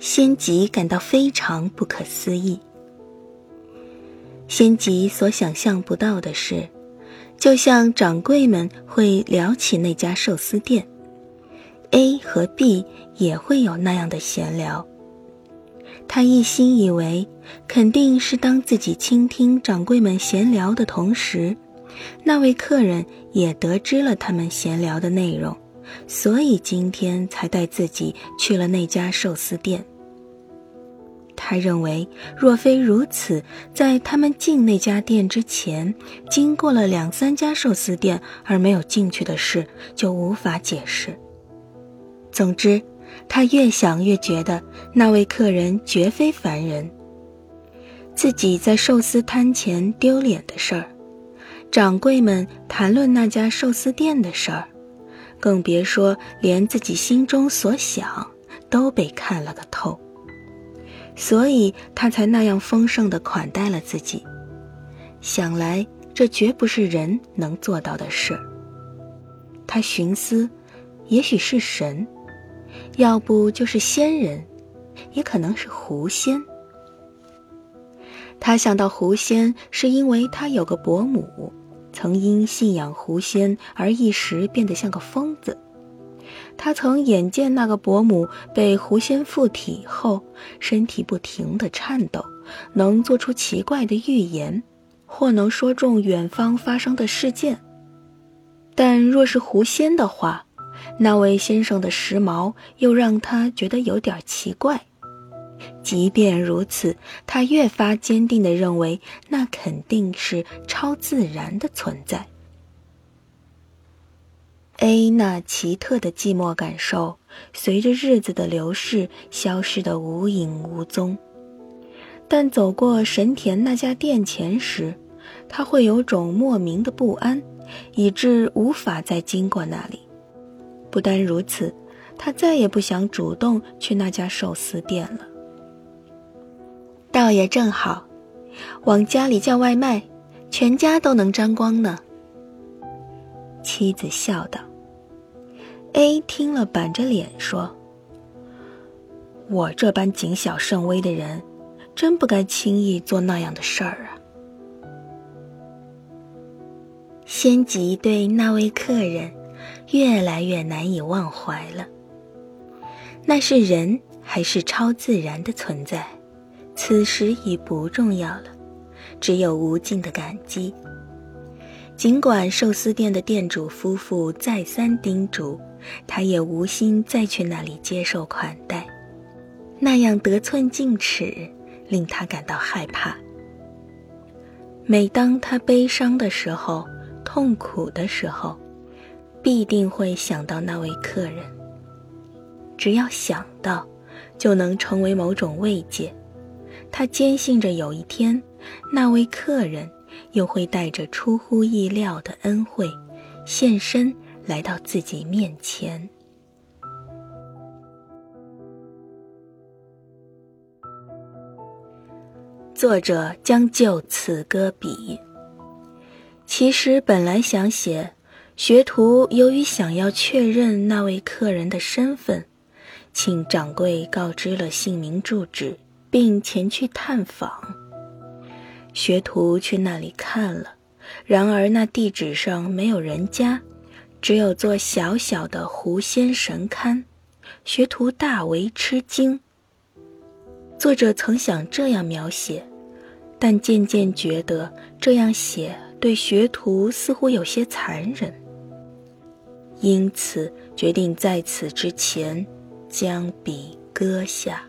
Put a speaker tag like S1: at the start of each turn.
S1: 仙吉感到非常不可思议。仙吉所想象不到的是，就像掌柜们会聊起那家寿司店，A 和 B 也会有那样的闲聊。他一心以为，肯定是当自己倾听掌柜们闲聊的同时，那位客人也得知了他们闲聊的内容，所以今天才带自己去了那家寿司店。他认为，若非如此，在他们进那家店之前，经过了两三家寿司店而没有进去的事，就无法解释。总之，他越想越觉得那位客人绝非凡人。自己在寿司摊前丢脸的事儿，掌柜们谈论那家寿司店的事儿，更别说连自己心中所想都被看了个透。所以他才那样丰盛的款待了自己，想来这绝不是人能做到的事。他寻思，也许是神，要不就是仙人，也可能是狐仙。他想到狐仙，是因为他有个伯母，曾因信仰狐仙而一时变得像个疯子。他曾眼见那个伯母被狐仙附体后，身体不停地颤抖，能做出奇怪的预言，或能说中远方发生的事件。但若是狐仙的话，那位先生的时髦又让他觉得有点奇怪。即便如此，他越发坚定地认为那肯定是超自然的存在。A 那奇特的寂寞感受，随着日子的流逝消失得无影无踪。但走过神田那家店前时，他会有种莫名的不安，以致无法再经过那里。不单如此，他再也不想主动去那家寿司店了。倒也正好，往家里叫外卖，全家都能沾光呢。妻子笑道。A 听了，板着脸说：“我这般谨小慎微的人，真不该轻易做那样的事儿啊。”仙吉对那位客人越来越难以忘怀了。那是人还是超自然的存在，此时已不重要了，只有无尽的感激。尽管寿司店的店主夫妇再三叮嘱。他也无心再去那里接受款待，那样得寸进尺，令他感到害怕。每当他悲伤的时候、痛苦的时候，必定会想到那位客人。只要想到，就能成为某种慰藉。他坚信着有一天，那位客人又会带着出乎意料的恩惠，现身。来到自己面前。作者将就此搁笔。其实本来想写，学徒由于想要确认那位客人的身份，请掌柜告知了姓名、住址，并前去探访。学徒去那里看了，然而那地址上没有人家。只有座小小的狐仙神龛，学徒大为吃惊。作者曾想这样描写，但渐渐觉得这样写对学徒似乎有些残忍，因此决定在此之前将笔搁下。